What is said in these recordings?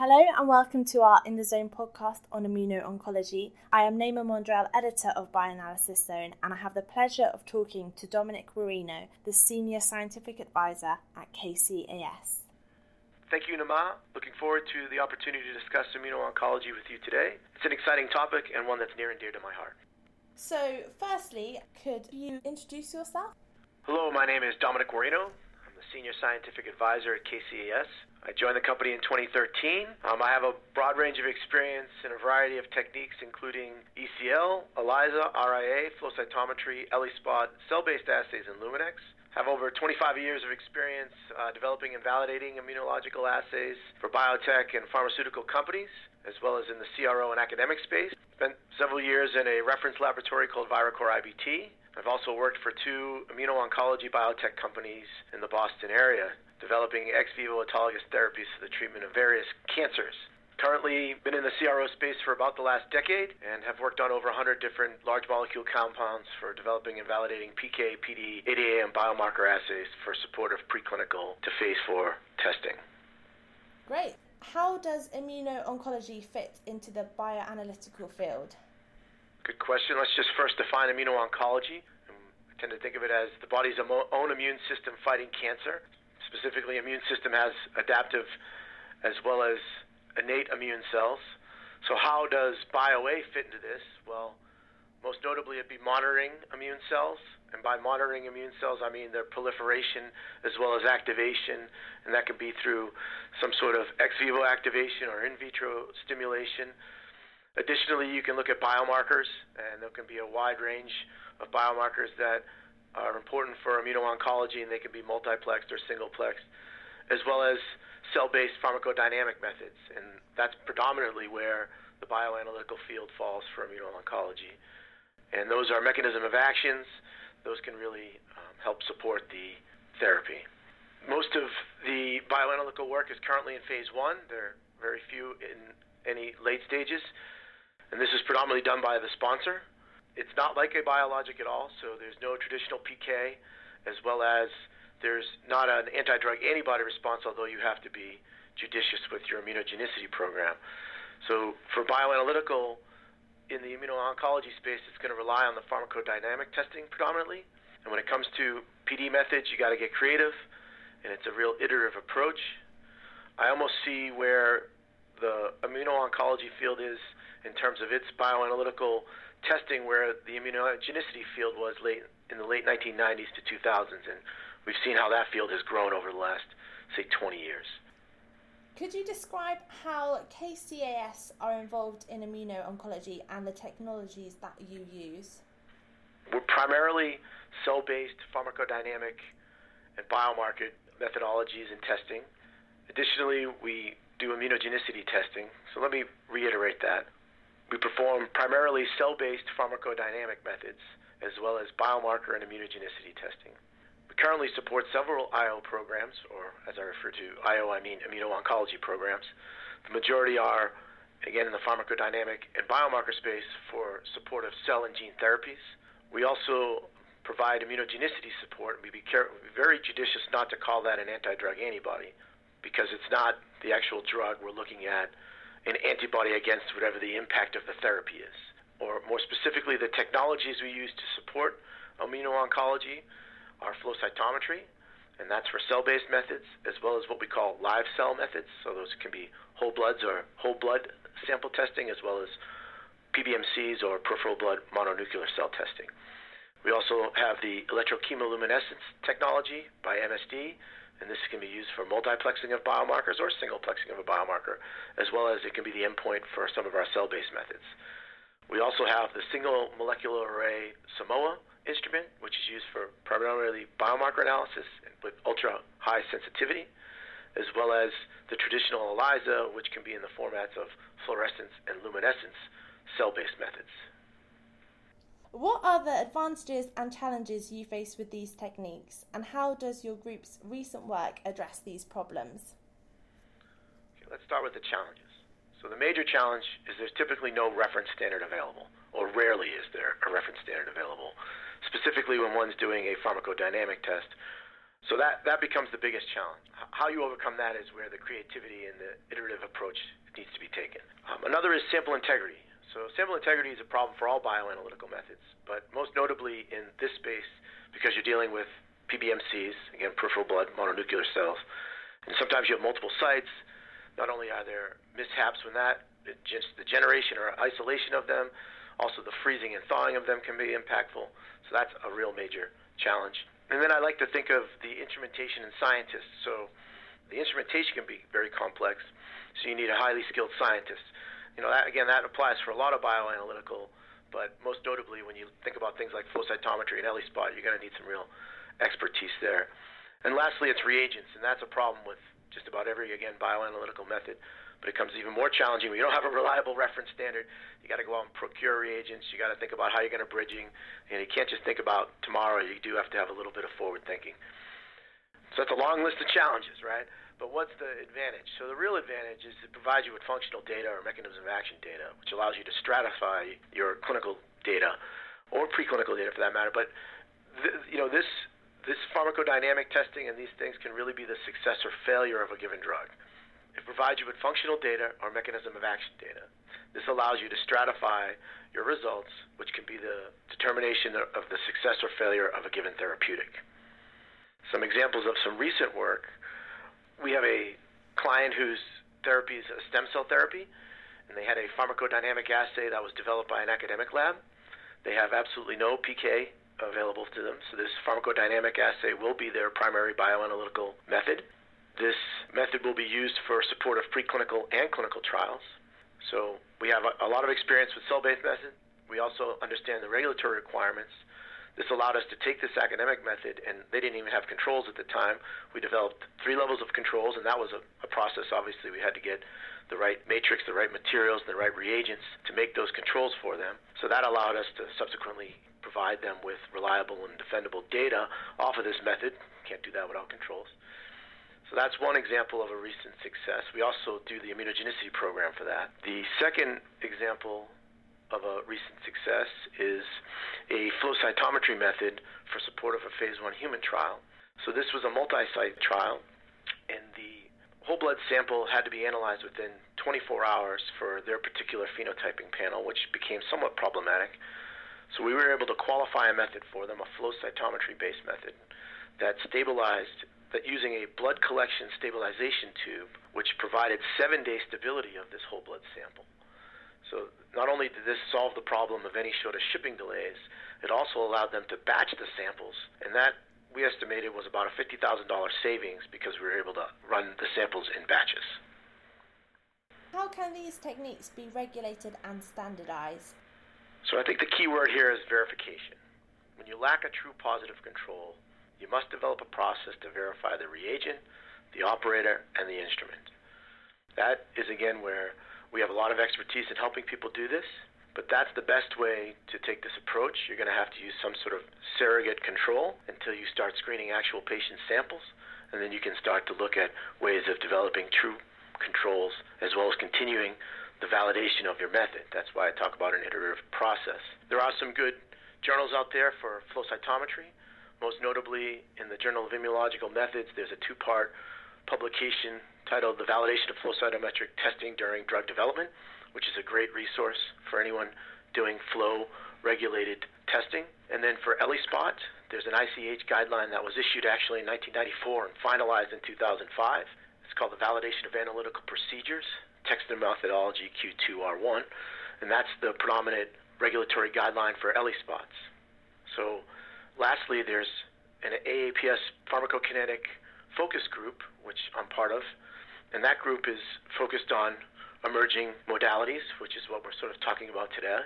Hello and welcome to our In the Zone podcast on immuno-oncology. I am Naima Mondrell, editor of Bioanalysis Zone, and I have the pleasure of talking to Dominic Guarino, the Senior Scientific Advisor at KCAS. Thank you, Nama. Looking forward to the opportunity to discuss immuno-oncology with you today. It's an exciting topic and one that's near and dear to my heart. So, firstly, could you introduce yourself? Hello, my name is Dominic Guarino. I'm the Senior Scientific Advisor at KCAS. I joined the company in 2013. Um, I have a broad range of experience in a variety of techniques, including ECL, ELISA, RIA, flow cytometry, ELISpot, cell-based assays, and Luminex. Have over 25 years of experience uh, developing and validating immunological assays for biotech and pharmaceutical companies, as well as in the CRO and academic space. Spent several years in a reference laboratory called Viracor IBT. I've also worked for two immuno-oncology biotech companies in the Boston area developing ex vivo autologous therapies for the treatment of various cancers. Currently, been in the CRO space for about the last decade and have worked on over 100 different large molecule compounds for developing and validating PK, PD, ADA, and biomarker assays for support of preclinical to phase 4 testing. Great. How does immuno-oncology fit into the bioanalytical field? Good question. Let's just first define immuno-oncology. I tend to think of it as the body's own immune system fighting cancer specifically immune system has adaptive as well as innate immune cells. So how does BioA fit into this? Well, most notably it'd be monitoring immune cells. And by monitoring immune cells, I mean their proliferation as well as activation. And that can be through some sort of ex vivo activation or in vitro stimulation. Additionally, you can look at biomarkers, and there can be a wide range of biomarkers that are important for immuno-oncology, and they can be multiplexed or singleplexed, as well as cell-based pharmacodynamic methods, and that's predominantly where the bioanalytical field falls for immuno-oncology. And those are mechanism of actions. Those can really um, help support the therapy. Most of the bioanalytical work is currently in phase one. There are very few in any late stages, and this is predominantly done by the sponsor. It's not like a biologic at all, so there's no traditional PK, as well as there's not an anti-drug antibody response, although you have to be judicious with your immunogenicity program. So for bioanalytical, in the immuno-oncology space, it's going to rely on the pharmacodynamic testing predominantly. And when it comes to PD methods, you got to get creative, and it's a real iterative approach. I almost see where the immuno-oncology field is in terms of its bioanalytical testing where the immunogenicity field was late in the late 1990s to 2000s, and we've seen how that field has grown over the last, say, 20 years. Could you describe how KCAS are involved in immuno-oncology and the technologies that you use? We're primarily cell-based pharmacodynamic and biomarker methodologies and testing. Additionally, we do immunogenicity testing. So let me reiterate that. We perform primarily cell-based pharmacodynamic methods, as well as biomarker and immunogenicity testing. We currently support several IO programs, or as I refer to IO, I mean immuno-oncology programs. The majority are, again, in the pharmacodynamic and biomarker space for support of cell and gene therapies. We also provide immunogenicity support. We be very judicious not to call that an anti-drug antibody because it's not the actual drug we're looking at an antibody against whatever the impact of the therapy is. Or more specifically, the technologies we use to support immuno-oncology are flow cytometry, and that's for cell-based methods, as well as what we call live cell methods. So those can be whole bloods or whole blood sample testing, as well as PBMCs or peripheral blood mononuclear cell testing. We also have the electrochemiluminescence technology by MSD, and this can be used for multiplexing of biomarkers or singleplexing of a biomarker, as well as it can be the endpoint for some of our cell-based methods. We also have the single molecular array Simoa instrument, which is used for primarily biomarker analysis with ultra high sensitivity, as well as the traditional ELISA, which can be in the formats of fluorescence and luminescence cell-based methods. What are the advantages and challenges you face with these techniques, and how does your group's recent work address these problems? Okay, let's start with the challenges. So, the major challenge is there's typically no reference standard available, or rarely is there a reference standard available. Specifically, when one's doing a pharmacodynamic test, So that, that becomes the biggest challenge. How you overcome that is where the creativity and the iterative approach needs to be taken. Um, another is sample integrity. So sample integrity is a problem for all bioanalytical methods, but most notably in this space because you're dealing with PBMCs, again, peripheral blood mononuclear cells. And sometimes you have multiple sites. Not only are there mishaps when that, just the generation or isolation of them, also the freezing and thawing of them can be impactful. So that's a real major challenge. And then I like to think of the instrumentation and scientists. So the instrumentation can be very complex, so you need a highly skilled scientist. You know, that, again, that applies for a lot of bioanalytical, but most notably when you think about things like flow cytometry and ELISpot, you're going to need some real expertise there. And lastly, it's reagents, and that's a problem with just about every, again, bioanalytical method but it becomes even more challenging when you don't have a reliable reference standard. You got to go out and procure reagents. You got to think about how you're going to bridging, and you can't just think about tomorrow. You do have to have a little bit of forward thinking. So that's a long list of challenges, right? But what's the advantage? So the real advantage is it provides you with functional data or mechanism of action data, which allows you to stratify your clinical data or preclinical data for that matter. But th- you know this this pharmacodynamic testing and these things can really be the success or failure of a given drug. It provides you with functional data or mechanism of action data. This allows you to stratify your results, which can be the determination of the success or failure of a given therapeutic. Some examples of some recent work we have a client whose therapy is a stem cell therapy, and they had a pharmacodynamic assay that was developed by an academic lab. They have absolutely no PK available to them, so this pharmacodynamic assay will be their primary bioanalytical method. This method will be used for support of preclinical and clinical trials. So we have a, a lot of experience with cell-based methods. We also understand the regulatory requirements. This allowed us to take this academic method, and they didn't even have controls at the time. We developed three levels of controls, and that was a, a process. Obviously, we had to get the right matrix, the right materials, the right reagents to make those controls for them. So that allowed us to subsequently provide them with reliable and defendable data off of this method. Can't do that without controls. So that's one example of a recent success. We also do the immunogenicity program for that. The second example of a recent success is a flow cytometry method for support of a phase one human trial. So this was a multi-site trial, and the whole blood sample had to be analyzed within 24 hours for their particular phenotyping panel, which became somewhat problematic. So we were able to qualify a method for them, a flow cytometry based method that stabilized that using a blood collection stabilization tube, which provided seven day stability of this whole blood sample. So not only did this solve the problem of any sort of shipping delays, it also allowed them to batch the samples, and that we estimated was about a $50,000 savings because we were able to run the samples in batches. How can these techniques be regulated and standardized? So I think the key word here is verification. When you lack a true positive control, you must develop a process to verify the reagent, the operator, and the instrument. That is again where we have a lot of expertise in helping people do this, but that's the best way to take this approach. You're going to have to use some sort of surrogate control until you start screening actual patient samples, and then you can start to look at ways of developing true controls as well as continuing the validation of your method. That's why I talk about an iterative process. There are some good journals out there for flow cytometry. Most notably, in the Journal of Immunological Methods, there's a two part publication titled The Validation of Flow Cytometric Testing During Drug Development, which is a great resource for anyone doing flow regulated testing. And then for ELISpot, there's an ICH guideline that was issued actually in 1994 and finalized in 2005. It's called the Validation of Analytical Procedures, Text and Methodology Q2R1, and that's the predominant regulatory guideline for ELISpots. So Lastly, there's an AAPS pharmacokinetic focus group, which I'm part of, and that group is focused on emerging modalities, which is what we're sort of talking about today.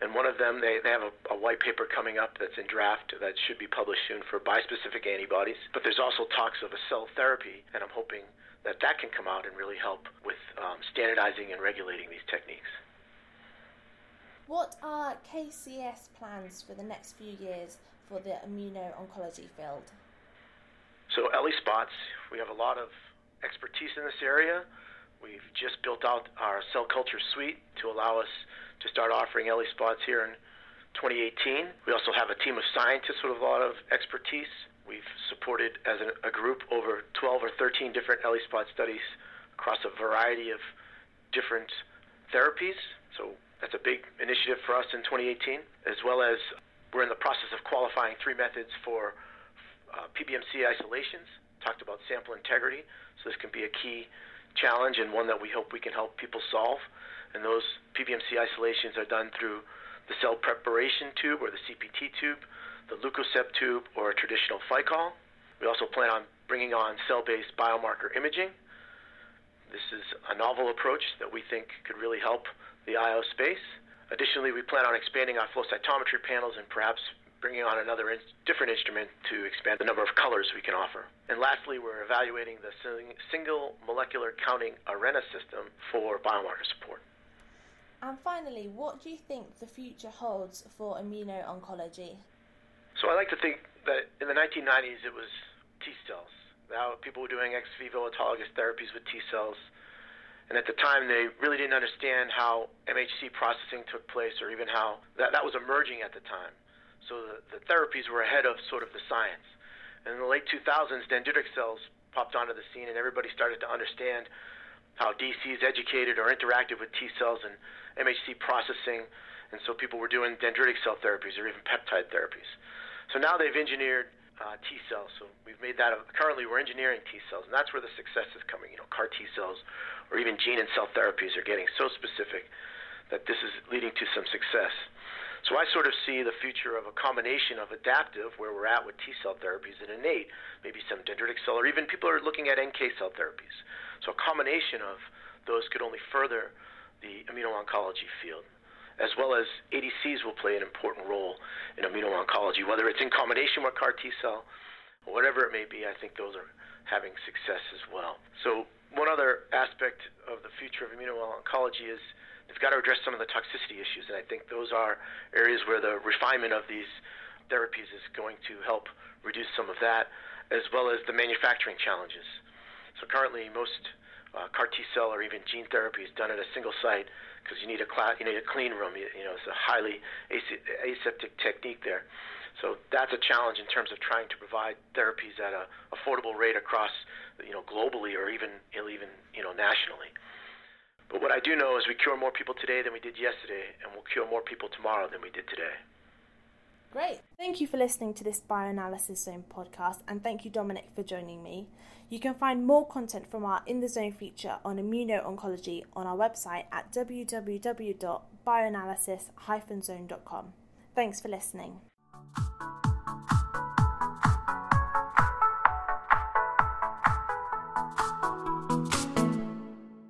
And one of them, they, they have a, a white paper coming up that's in draft that should be published soon for bispecific antibodies. But there's also talks of a cell therapy, and I'm hoping that that can come out and really help with um, standardizing and regulating these techniques. What are KCAS plans for the next few years for the immuno-oncology field? So ELISpots, we have a lot of expertise in this area. We've just built out our cell culture suite to allow us to start offering ELISpots here in 2018. We also have a team of scientists with a lot of expertise. We've supported as a group over 12 or 13 different ELISpot studies across a variety of different therapies. So that's a big initiative for us in 2018, as well as we're in the process of qualifying three methods for uh, PBMC isolations. Talked about sample integrity, so this can be a key challenge and one that we hope we can help people solve. And those PBMC isolations are done through the cell preparation tube or the CPT tube, the LeucoSep tube, or a traditional Ficoll. We also plan on bringing on cell-based biomarker imaging. This is a novel approach that we think could really help the IO space. Additionally, we plan on expanding our flow cytometry panels and perhaps bringing on another in, different instrument to expand the number of colors we can offer. And lastly, we're evaluating the single molecular counting Erenna system for biomarker support. And finally, what do you think the future holds for immuno-oncology? So I like to think that in the 1990s it was T cells. Now people were doing ex vivo autologous therapies with T cells. And at the time, they really didn't understand how MHC processing took place or even how that, that was emerging at the time. So the, the therapies were ahead of sort of the science. And in the late 2000s, dendritic cells popped onto the scene, and everybody started to understand how DCs educated or interacted with T cells and MHC processing. And so people were doing dendritic cell therapies or even peptide therapies. So now they've engineered uh, T cells. So we've made that. A, currently, we're engineering T cells, and that's where the success is coming. You know, CAR T cells or even gene and cell therapies are getting so specific that this is leading to some success. So I sort of see the future of a combination of adaptive, where we're at with T cell therapies, and innate, maybe some dendritic cell, or even people are looking at NK cell therapies. So a combination of those could only further the immuno-oncology field as well as ADCs will play an important role in immuno-oncology, whether it's in combination with CAR T cell or whatever it may be. I think those are having success as well. So one other aspect of the future of immuno-oncology is they've got to address some of the toxicity issues, and I think those are areas where the refinement of these therapies is going to help reduce some of that, as well as the manufacturing challenges. So currently, most uh, CAR T cell or even gene therapy is done at a single site because you need a cl- you need a clean room. You, you know, it's a highly aseptic technique there. So that's a challenge in terms of trying to provide therapies at a affordable rate across, you know, globally or even even you know nationally. But what I do know is we cure more people today than we did yesterday, and we'll cure more people tomorrow than we did today. Great. Thank you for listening to this Bioanalysis Zone podcast, and thank you, Dominic, for joining me. You can find more content from our In the Zone feature on immuno-oncology on our website at www.bioanalysis-zone.com. Thanks for listening.